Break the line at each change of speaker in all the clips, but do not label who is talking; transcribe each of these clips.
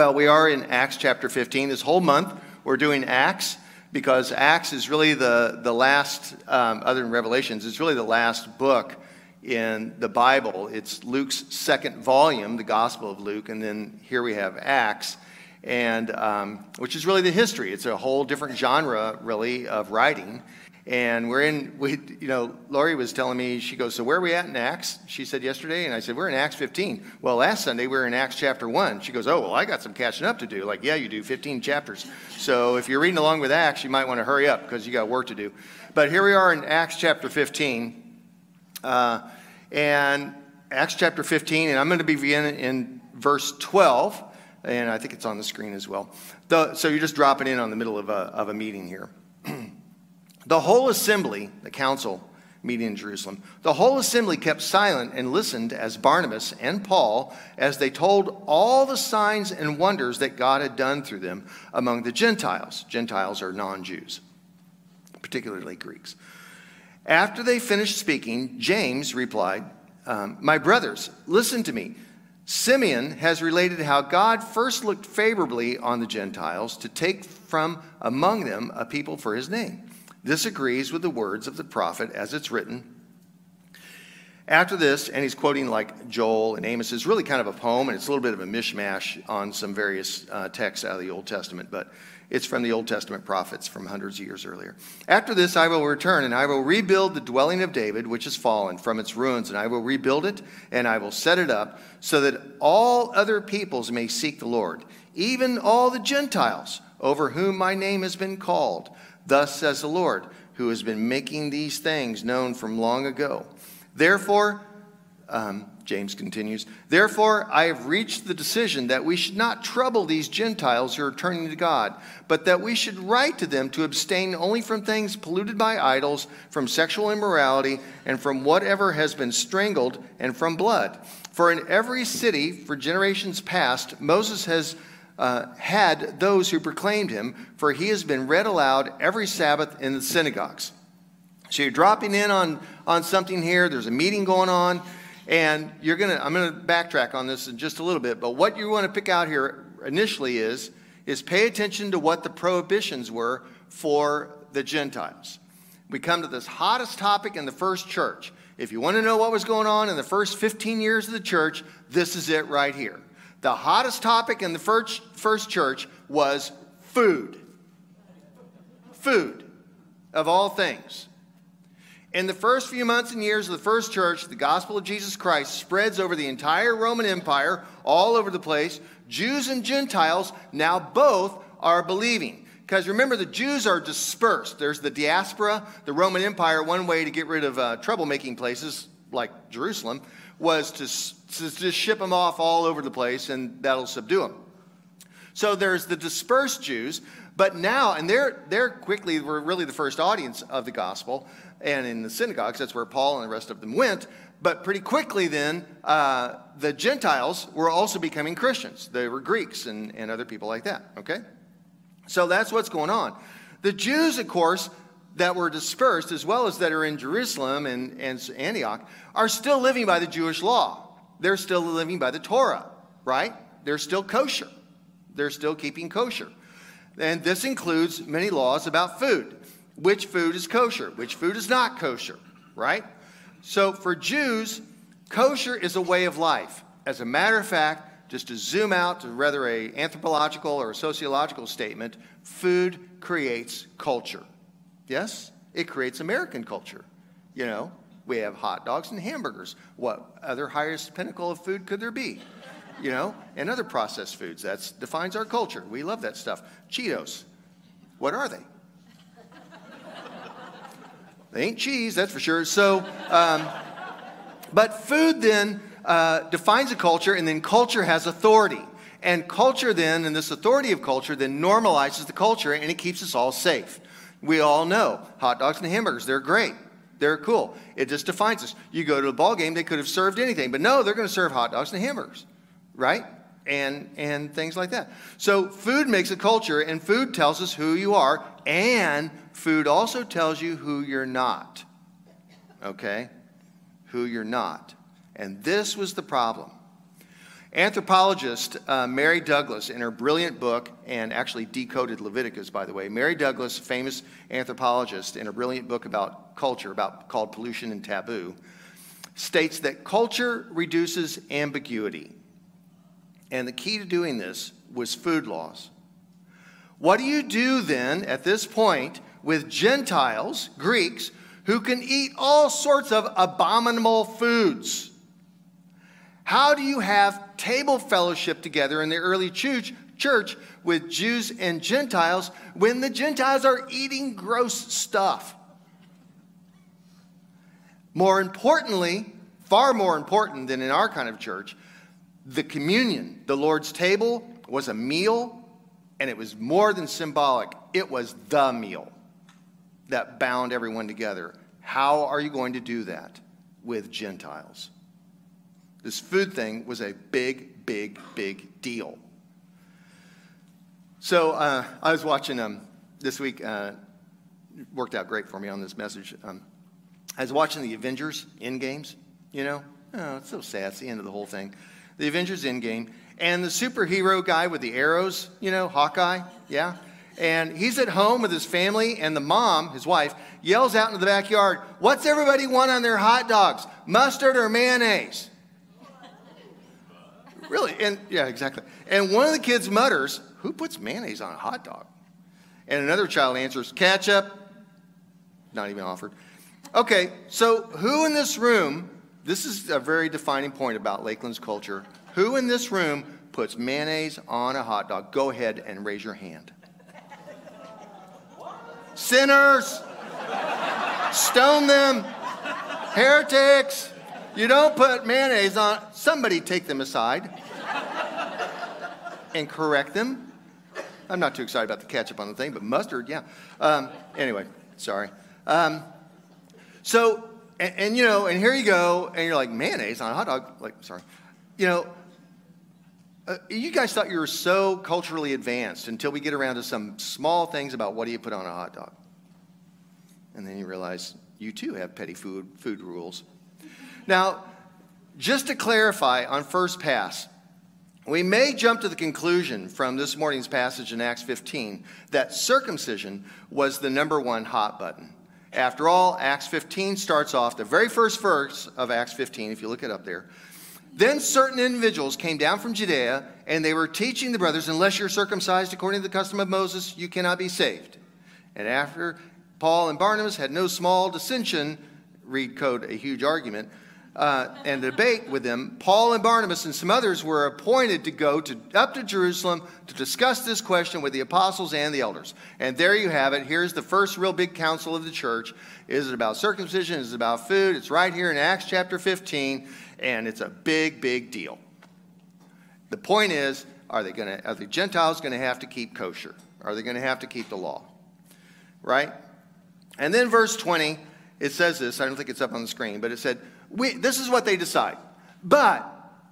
Well, we are in Acts chapter 15. This whole month, we're doing Acts because Acts is really the, the last, um, other than Revelations, it's really the last book in the Bible. It's Luke's second volume, the Gospel of Luke, and then here we have Acts, and um, which is really the history. It's a whole different genre, really, of writing. And we're in, we, you know, Lori was telling me, she goes, So where are we at in Acts? She said yesterday. And I said, We're in Acts 15. Well, last Sunday we were in Acts chapter 1. She goes, Oh, well, I got some catching up to do. Like, yeah, you do 15 chapters. So if you're reading along with Acts, you might want to hurry up because you got work to do. But here we are in Acts chapter 15. Uh, and Acts chapter 15, and I'm going to be beginning in verse 12. And I think it's on the screen as well. The, so you're just dropping in on the middle of a, of a meeting here. The whole assembly, the council meeting in Jerusalem, the whole assembly kept silent and listened as Barnabas and Paul, as they told all the signs and wonders that God had done through them among the Gentiles. Gentiles are non Jews, particularly Greeks. After they finished speaking, James replied, um, My brothers, listen to me. Simeon has related how God first looked favorably on the Gentiles to take from among them a people for his name. This agrees with the words of the prophet as it's written. After this, and he's quoting like Joel and Amos, is really kind of a poem, and it's a little bit of a mishmash on some various uh, texts out of the Old Testament, but it's from the Old Testament prophets from hundreds of years earlier. After this, I will return, and I will rebuild the dwelling of David, which is fallen from its ruins, and I will rebuild it, and I will set it up, so that all other peoples may seek the Lord, even all the Gentiles over whom my name has been called. Thus says the Lord, who has been making these things known from long ago. Therefore, um, James continues, Therefore, I have reached the decision that we should not trouble these Gentiles who are turning to God, but that we should write to them to abstain only from things polluted by idols, from sexual immorality, and from whatever has been strangled, and from blood. For in every city, for generations past, Moses has uh, had those who proclaimed him, for he has been read aloud every Sabbath in the synagogues. So you're dropping in on, on something here, there's a meeting going on, and you're gonna, I'm gonna backtrack on this in just a little bit, but what you wanna pick out here initially is, is pay attention to what the prohibitions were for the Gentiles. We come to this hottest topic in the first church. If you want to know what was going on in the first 15 years of the church, this is it right here. The hottest topic in the first, first church was food. Food, of all things. In the first few months and years of the first church, the gospel of Jesus Christ spreads over the entire Roman Empire, all over the place. Jews and Gentiles now both are believing. Because remember, the Jews are dispersed. There's the diaspora, the Roman Empire. One way to get rid of uh, troublemaking places like Jerusalem was to to ship them off all over the place and that'll subdue them. So there's the dispersed Jews, but now, and they're, they're quickly were really the first audience of the gospel, and in the synagogues, that's where Paul and the rest of them went. But pretty quickly, then, uh, the Gentiles were also becoming Christians. They were Greeks and, and other people like that, okay? So that's what's going on. The Jews, of course, that were dispersed, as well as that are in Jerusalem and, and Antioch, are still living by the Jewish law they're still living by the Torah, right? They're still kosher. They're still keeping kosher. And this includes many laws about food. Which food is kosher? Which food is not kosher, right? So for Jews, kosher is a way of life. As a matter of fact, just to zoom out to rather a anthropological or a sociological statement, food creates culture. Yes? It creates American culture. You know, we have hot dogs and hamburgers. What other highest pinnacle of food could there be? You know, and other processed foods. That defines our culture. We love that stuff. Cheetos. What are they? they ain't cheese, that's for sure. So, um, but food then uh, defines a culture, and then culture has authority. And culture then, and this authority of culture, then normalizes the culture and it keeps us all safe. We all know hot dogs and hamburgers, they're great. They're cool. It just defines us. You go to a ball game, they could have served anything, but no, they're going to serve hot dogs and hamburgers, right? And and things like that. So food makes a culture, and food tells us who you are, and food also tells you who you're not. Okay, who you're not, and this was the problem. Anthropologist uh, Mary Douglas, in her brilliant book, and actually decoded Leviticus, by the way, Mary Douglas, famous anthropologist, in a brilliant book about culture, about called Pollution and Taboo, states that culture reduces ambiguity. And the key to doing this was food laws. What do you do then at this point with Gentiles, Greeks, who can eat all sorts of abominable foods? How do you have table fellowship together in the early church, church with Jews and Gentiles when the Gentiles are eating gross stuff? More importantly, far more important than in our kind of church, the communion, the Lord's table, was a meal, and it was more than symbolic. It was the meal that bound everyone together. How are you going to do that with Gentiles? This food thing was a big, big, big deal. So uh, I was watching um, this week, uh, worked out great for me on this message. Um, I was watching the Avengers Endgames, you know? Oh, it's so sad. It's the end of the whole thing. The Avengers Endgame. And the superhero guy with the arrows, you know, Hawkeye, yeah? And he's at home with his family, and the mom, his wife, yells out into the backyard, What's everybody want on their hot dogs? Mustard or mayonnaise? Really? And yeah, exactly. And one of the kids mutters, Who puts mayonnaise on a hot dog? And another child answers, Ketchup. Not even offered. Okay, so who in this room, this is a very defining point about Lakeland's culture. Who in this room puts mayonnaise on a hot dog? Go ahead and raise your hand. Sinners! Stone them! Heretics! You don't put mayonnaise on. Somebody take them aside and correct them. I'm not too excited about the ketchup on the thing, but mustard, yeah. Um, anyway, sorry. Um, so, and, and, you know, and here you go, and you're like, mayonnaise on a hot dog. Like, sorry. You know, uh, you guys thought you were so culturally advanced until we get around to some small things about what do you put on a hot dog. And then you realize you too have petty food, food rules. Now, just to clarify on first pass, we may jump to the conclusion from this morning's passage in Acts 15 that circumcision was the number one hot button. After all, Acts 15 starts off, the very first verse of Acts 15, if you look it up there. Then certain individuals came down from Judea, and they were teaching the brothers, unless you're circumcised according to the custom of Moses, you cannot be saved. And after Paul and Barnabas had no small dissension, read code a huge argument, uh, and debate with them, Paul and Barnabas and some others were appointed to go to, up to Jerusalem to discuss this question with the apostles and the elders. And there you have it. Here's the first real big council of the church. Is it about circumcision? Is it about food? It's right here in Acts chapter 15, and it's a big, big deal. The point is, are they going to? Are the Gentiles going to have to keep kosher? Are they going to have to keep the law? Right? And then verse 20, it says this. I don't think it's up on the screen, but it said we, this is what they decide. But,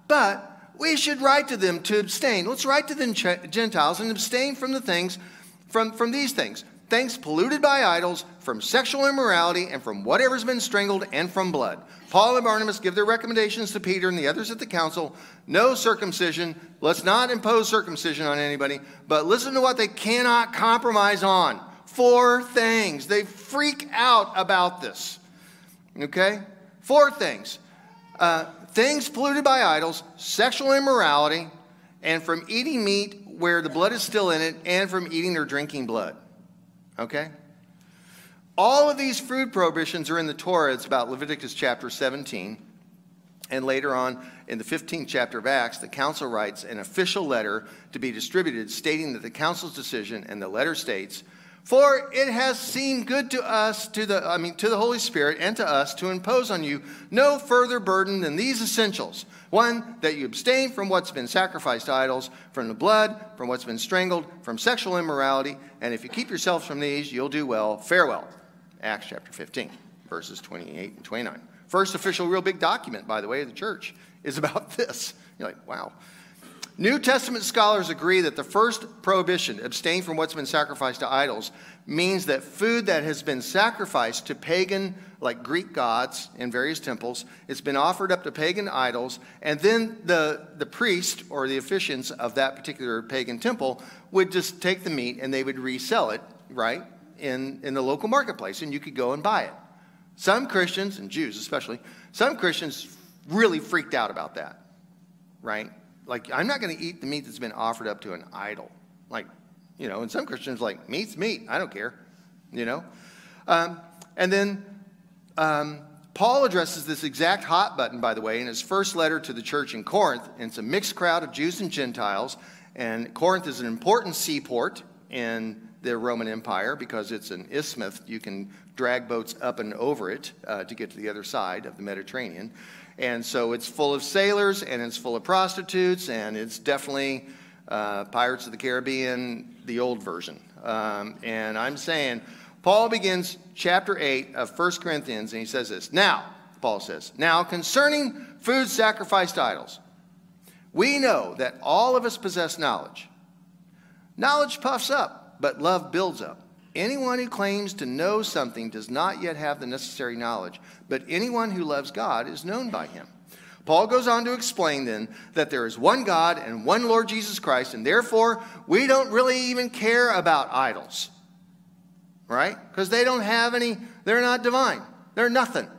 but, we should write to them to abstain. Let's write to the Gentiles and abstain from the things, from, from these things things polluted by idols, from sexual immorality, and from whatever's been strangled, and from blood. Paul and Barnabas give their recommendations to Peter and the others at the council. No circumcision. Let's not impose circumcision on anybody, but listen to what they cannot compromise on. Four things. They freak out about this. Okay? Four things uh, things polluted by idols, sexual immorality, and from eating meat where the blood is still in it, and from eating or drinking blood. Okay? All of these food prohibitions are in the Torah. It's about Leviticus chapter 17. And later on in the 15th chapter of Acts, the council writes an official letter to be distributed stating that the council's decision, and the letter states, for it has seemed good to us, to the, I mean, to the Holy Spirit and to us to impose on you no further burden than these essentials. One, that you abstain from what's been sacrificed to idols, from the blood, from what's been strangled, from sexual immorality, and if you keep yourselves from these, you'll do well. Farewell. Acts chapter 15, verses 28 and 29. First official, real big document, by the way, of the church is about this. You're like, wow. New Testament scholars agree that the first prohibition, abstain from what's been sacrificed to idols, means that food that has been sacrificed to pagan, like Greek gods in various temples, it's been offered up to pagan idols, and then the, the priest or the officiants of that particular pagan temple would just take the meat and they would resell it, right, in, in the local marketplace, and you could go and buy it. Some Christians, and Jews especially, some Christians really freaked out about that, right? Like, I'm not going to eat the meat that's been offered up to an idol. Like, you know, and some Christians like, meat's meat. I don't care, you know? Um, and then um, Paul addresses this exact hot button, by the way, in his first letter to the church in Corinth. And it's a mixed crowd of Jews and Gentiles. And Corinth is an important seaport in the Roman Empire because it's an isthmus. You can drag boats up and over it uh, to get to the other side of the Mediterranean. And so it's full of sailors and it's full of prostitutes and it's definitely uh, Pirates of the Caribbean, the old version. Um, and I'm saying, Paul begins chapter 8 of 1 Corinthians and he says this Now, Paul says, now concerning food sacrificed idols, we know that all of us possess knowledge. Knowledge puffs up, but love builds up. Anyone who claims to know something does not yet have the necessary knowledge, but anyone who loves God is known by him. Paul goes on to explain then that there is one God and one Lord Jesus Christ, and therefore we don't really even care about idols, right? Because they don't have any, they're not divine, they're nothing.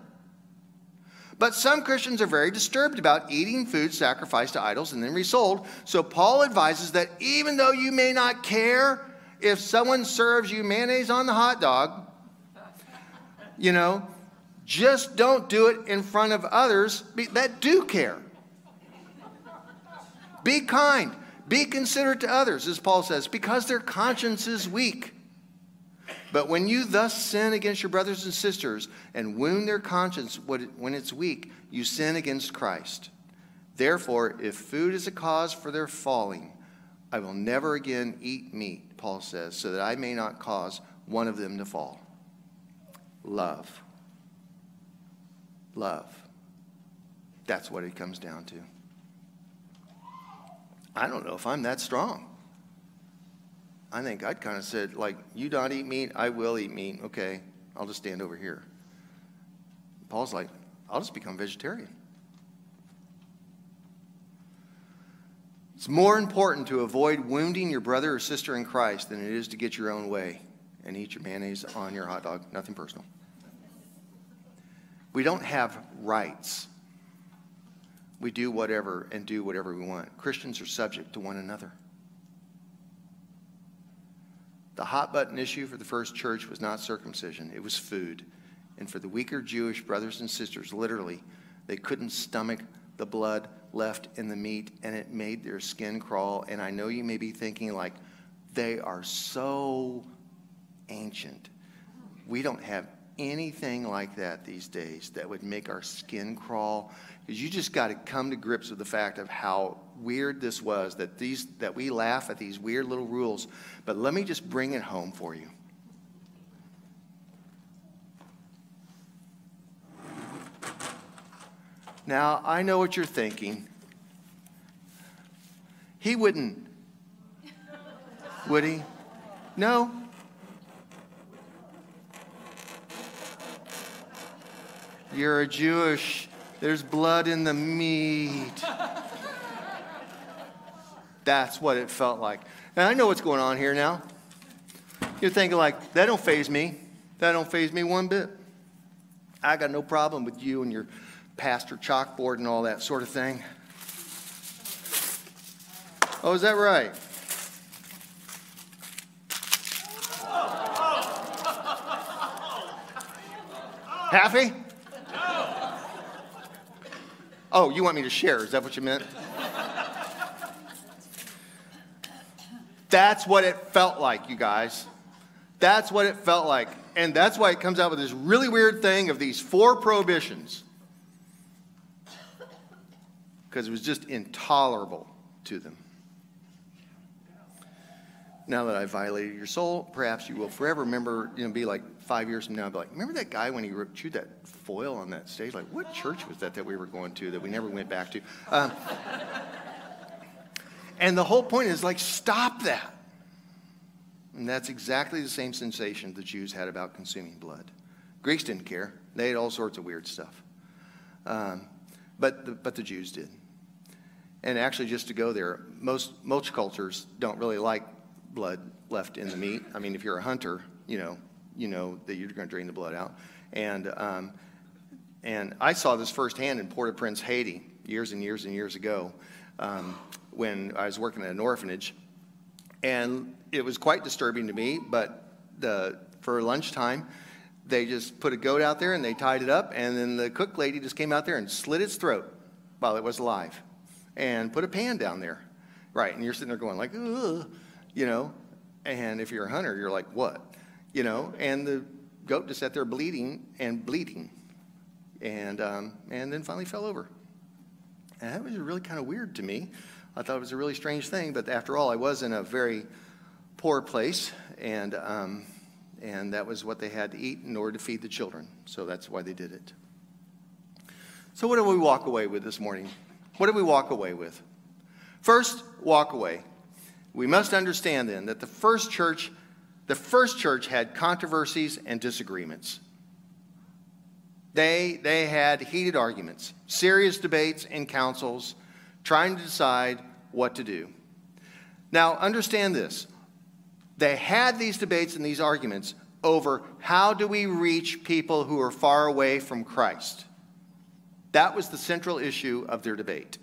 But some Christians are very disturbed about eating food sacrificed to idols and then resold. So Paul advises that even though you may not care if someone serves you mayonnaise on the hot dog, you know, just don't do it in front of others that do care. Be kind. Be considerate to others, as Paul says, because their conscience is weak. But when you thus sin against your brothers and sisters and wound their conscience when it's weak, you sin against Christ. Therefore, if food is a cause for their falling, I will never again eat meat, Paul says, so that I may not cause one of them to fall. Love. Love. That's what it comes down to. I don't know if I'm that strong. I think I'd kind of said, like, you don't eat meat, I will eat meat. Okay, I'll just stand over here. Paul's like, I'll just become vegetarian. It's more important to avoid wounding your brother or sister in Christ than it is to get your own way and eat your mayonnaise on your hot dog. Nothing personal. We don't have rights. We do whatever and do whatever we want. Christians are subject to one another. The hot button issue for the first church was not circumcision, it was food. And for the weaker Jewish brothers and sisters, literally, they couldn't stomach the blood left in the meat and it made their skin crawl. And I know you may be thinking, like, they are so ancient. We don't have anything like that these days that would make our skin crawl because you just got to come to grips with the fact of how weird this was that these that we laugh at these weird little rules but let me just bring it home for you Now, I know what you're thinking. He wouldn't, would he? No. You're a Jewish, there's blood in the meat. That's what it felt like. And I know what's going on here now. You're thinking, like, that don't faze me. That don't faze me one bit. I got no problem with you and your pastor chalkboard and all that sort of thing. Oh, is that right? Happy? Oh, you want me to share? Is that what you meant? That's what it felt like, you guys. That's what it felt like. And that's why it comes out with this really weird thing of these four prohibitions because it was just intolerable to them. Now that I've violated your soul, perhaps you will forever remember, you know, be like five years from now, be like, remember that guy when he chewed that foil on that stage? Like, what church was that that we were going to that we never went back to? Um, And the whole point is like, stop that. And that's exactly the same sensation the Jews had about consuming blood. Greeks didn't care. They had all sorts of weird stuff. Um, but, the, but the Jews did. And actually, just to go there, most, most cultures don't really like blood left in the meat. I mean, if you're a hunter, you know, you know that you're going to drain the blood out. And, um, and I saw this firsthand in Port-au-Prince, Haiti, years and years and years ago, um, when I was working at an orphanage. And it was quite disturbing to me, but the, for lunchtime, they just put a goat out there and they tied it up, and then the cook lady just came out there and slit its throat while it was alive and put a pan down there. Right, and you're sitting there going like, Ugh, you know, and if you're a hunter, you're like, what? You know, and the goat just sat there bleeding and bleeding and, um, and then finally fell over. And that was really kind of weird to me. I thought it was a really strange thing, but after all, I was in a very poor place, and, um, and that was what they had to eat in order to feed the children. So that's why they did it. So, what do we walk away with this morning? What do we walk away with? First, walk away. We must understand then that the first church, the first church had controversies and disagreements. They, they had heated arguments, serious debates in councils, trying to decide what to do. Now, understand this. They had these debates and these arguments over how do we reach people who are far away from Christ. That was the central issue of their debate.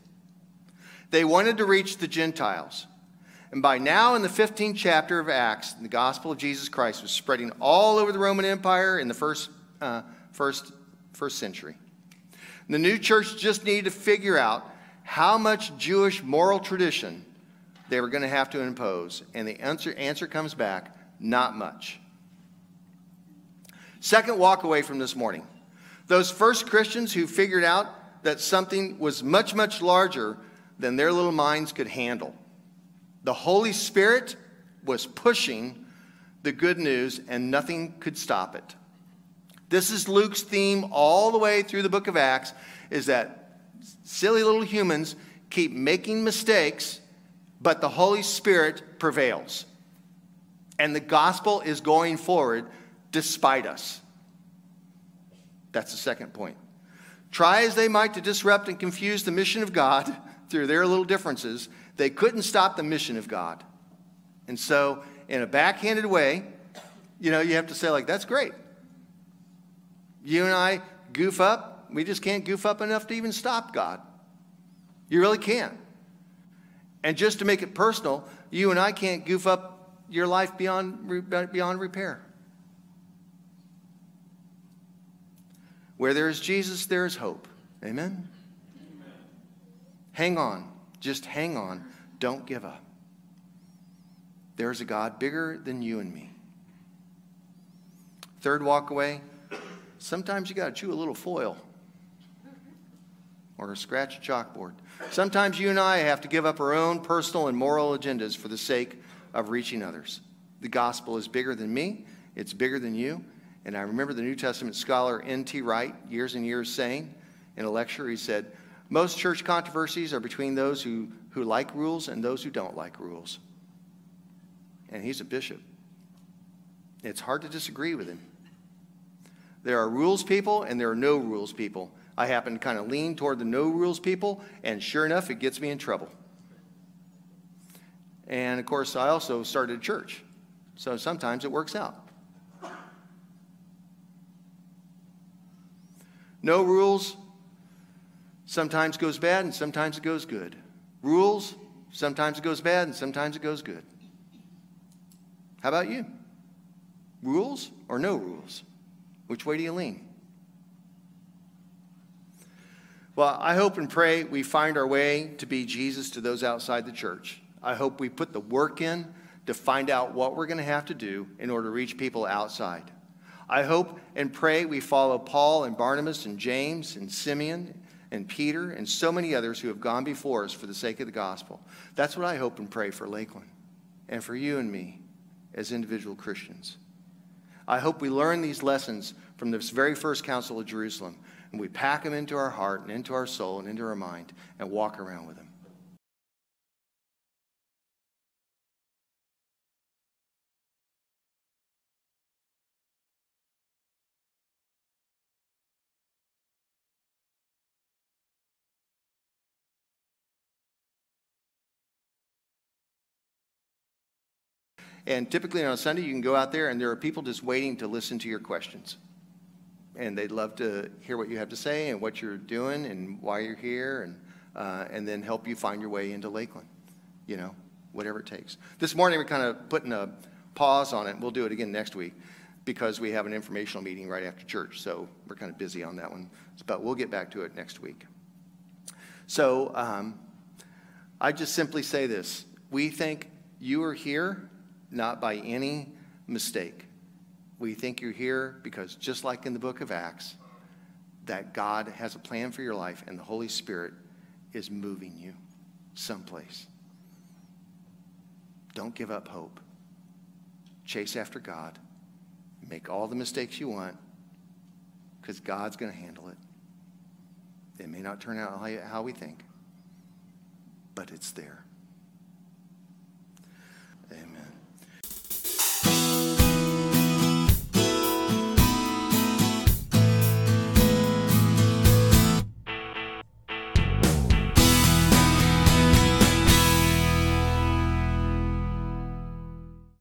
They wanted to reach the Gentiles. And by now, in the 15th chapter of Acts, the gospel of Jesus Christ was spreading all over the Roman Empire in the first, uh, first first century. The new church just needed to figure out how much Jewish moral tradition they were going to have to impose. And the answer, answer comes back not much. Second walk away from this morning. Those first Christians who figured out that something was much, much larger than their little minds could handle. The Holy Spirit was pushing the good news, and nothing could stop it. This is Luke's theme all the way through the book of Acts is that silly little humans keep making mistakes, but the Holy Spirit prevails. And the gospel is going forward despite us. That's the second point. Try as they might to disrupt and confuse the mission of God through their little differences, they couldn't stop the mission of God. And so, in a backhanded way, you know, you have to say, like, that's great. You and I goof up. We just can't goof up enough to even stop God. You really can't. And just to make it personal, you and I can't goof up your life beyond, beyond repair. Where there is Jesus, there is hope. Amen? Amen? Hang on. Just hang on. Don't give up. There's a God bigger than you and me. Third walk away Sometimes you got to chew a little foil or scratch a chalkboard. Sometimes you and I have to give up our own personal and moral agendas for the sake of reaching others. The gospel is bigger than me, it's bigger than you. And I remember the New Testament scholar N.T. Wright, years and years, saying in a lecture, he said, Most church controversies are between those who, who like rules and those who don't like rules. And he's a bishop. It's hard to disagree with him. There are rules people and there are no rules people. I happen to kind of lean toward the no rules people, and sure enough, it gets me in trouble. And of course, I also started a church, so sometimes it works out. No rules sometimes goes bad and sometimes it goes good. Rules, sometimes it goes bad and sometimes it goes good. How about you? Rules or no rules? Which way do you lean? Well, I hope and pray we find our way to be Jesus to those outside the church. I hope we put the work in to find out what we're going to have to do in order to reach people outside. I hope and pray we follow Paul and Barnabas and James and Simeon and Peter and so many others who have gone before us for the sake of the gospel. That's what I hope and pray for Lakeland and for you and me as individual Christians. I hope we learn these lessons from this very first Council of Jerusalem and we pack them into our heart and into our soul and into our mind and walk around with them. And typically on a Sunday, you can go out there and there are people just waiting to listen to your questions. And they'd love to hear what you have to say and what you're doing and why you're here and, uh, and then help you find your way into Lakeland, you know, whatever it takes. This morning, we're kind of putting a pause on it. We'll do it again next week because we have an informational meeting right after church. So we're kind of busy on that one. But we'll get back to it next week. So um, I just simply say this we think you are here not by any mistake. We think you're here because, just like in the book of Acts, that God has a plan for your life and the Holy Spirit is moving you someplace. Don't give up hope. Chase after God. Make all the mistakes you want because God's going to handle it. It may not turn out how we think, but it's there.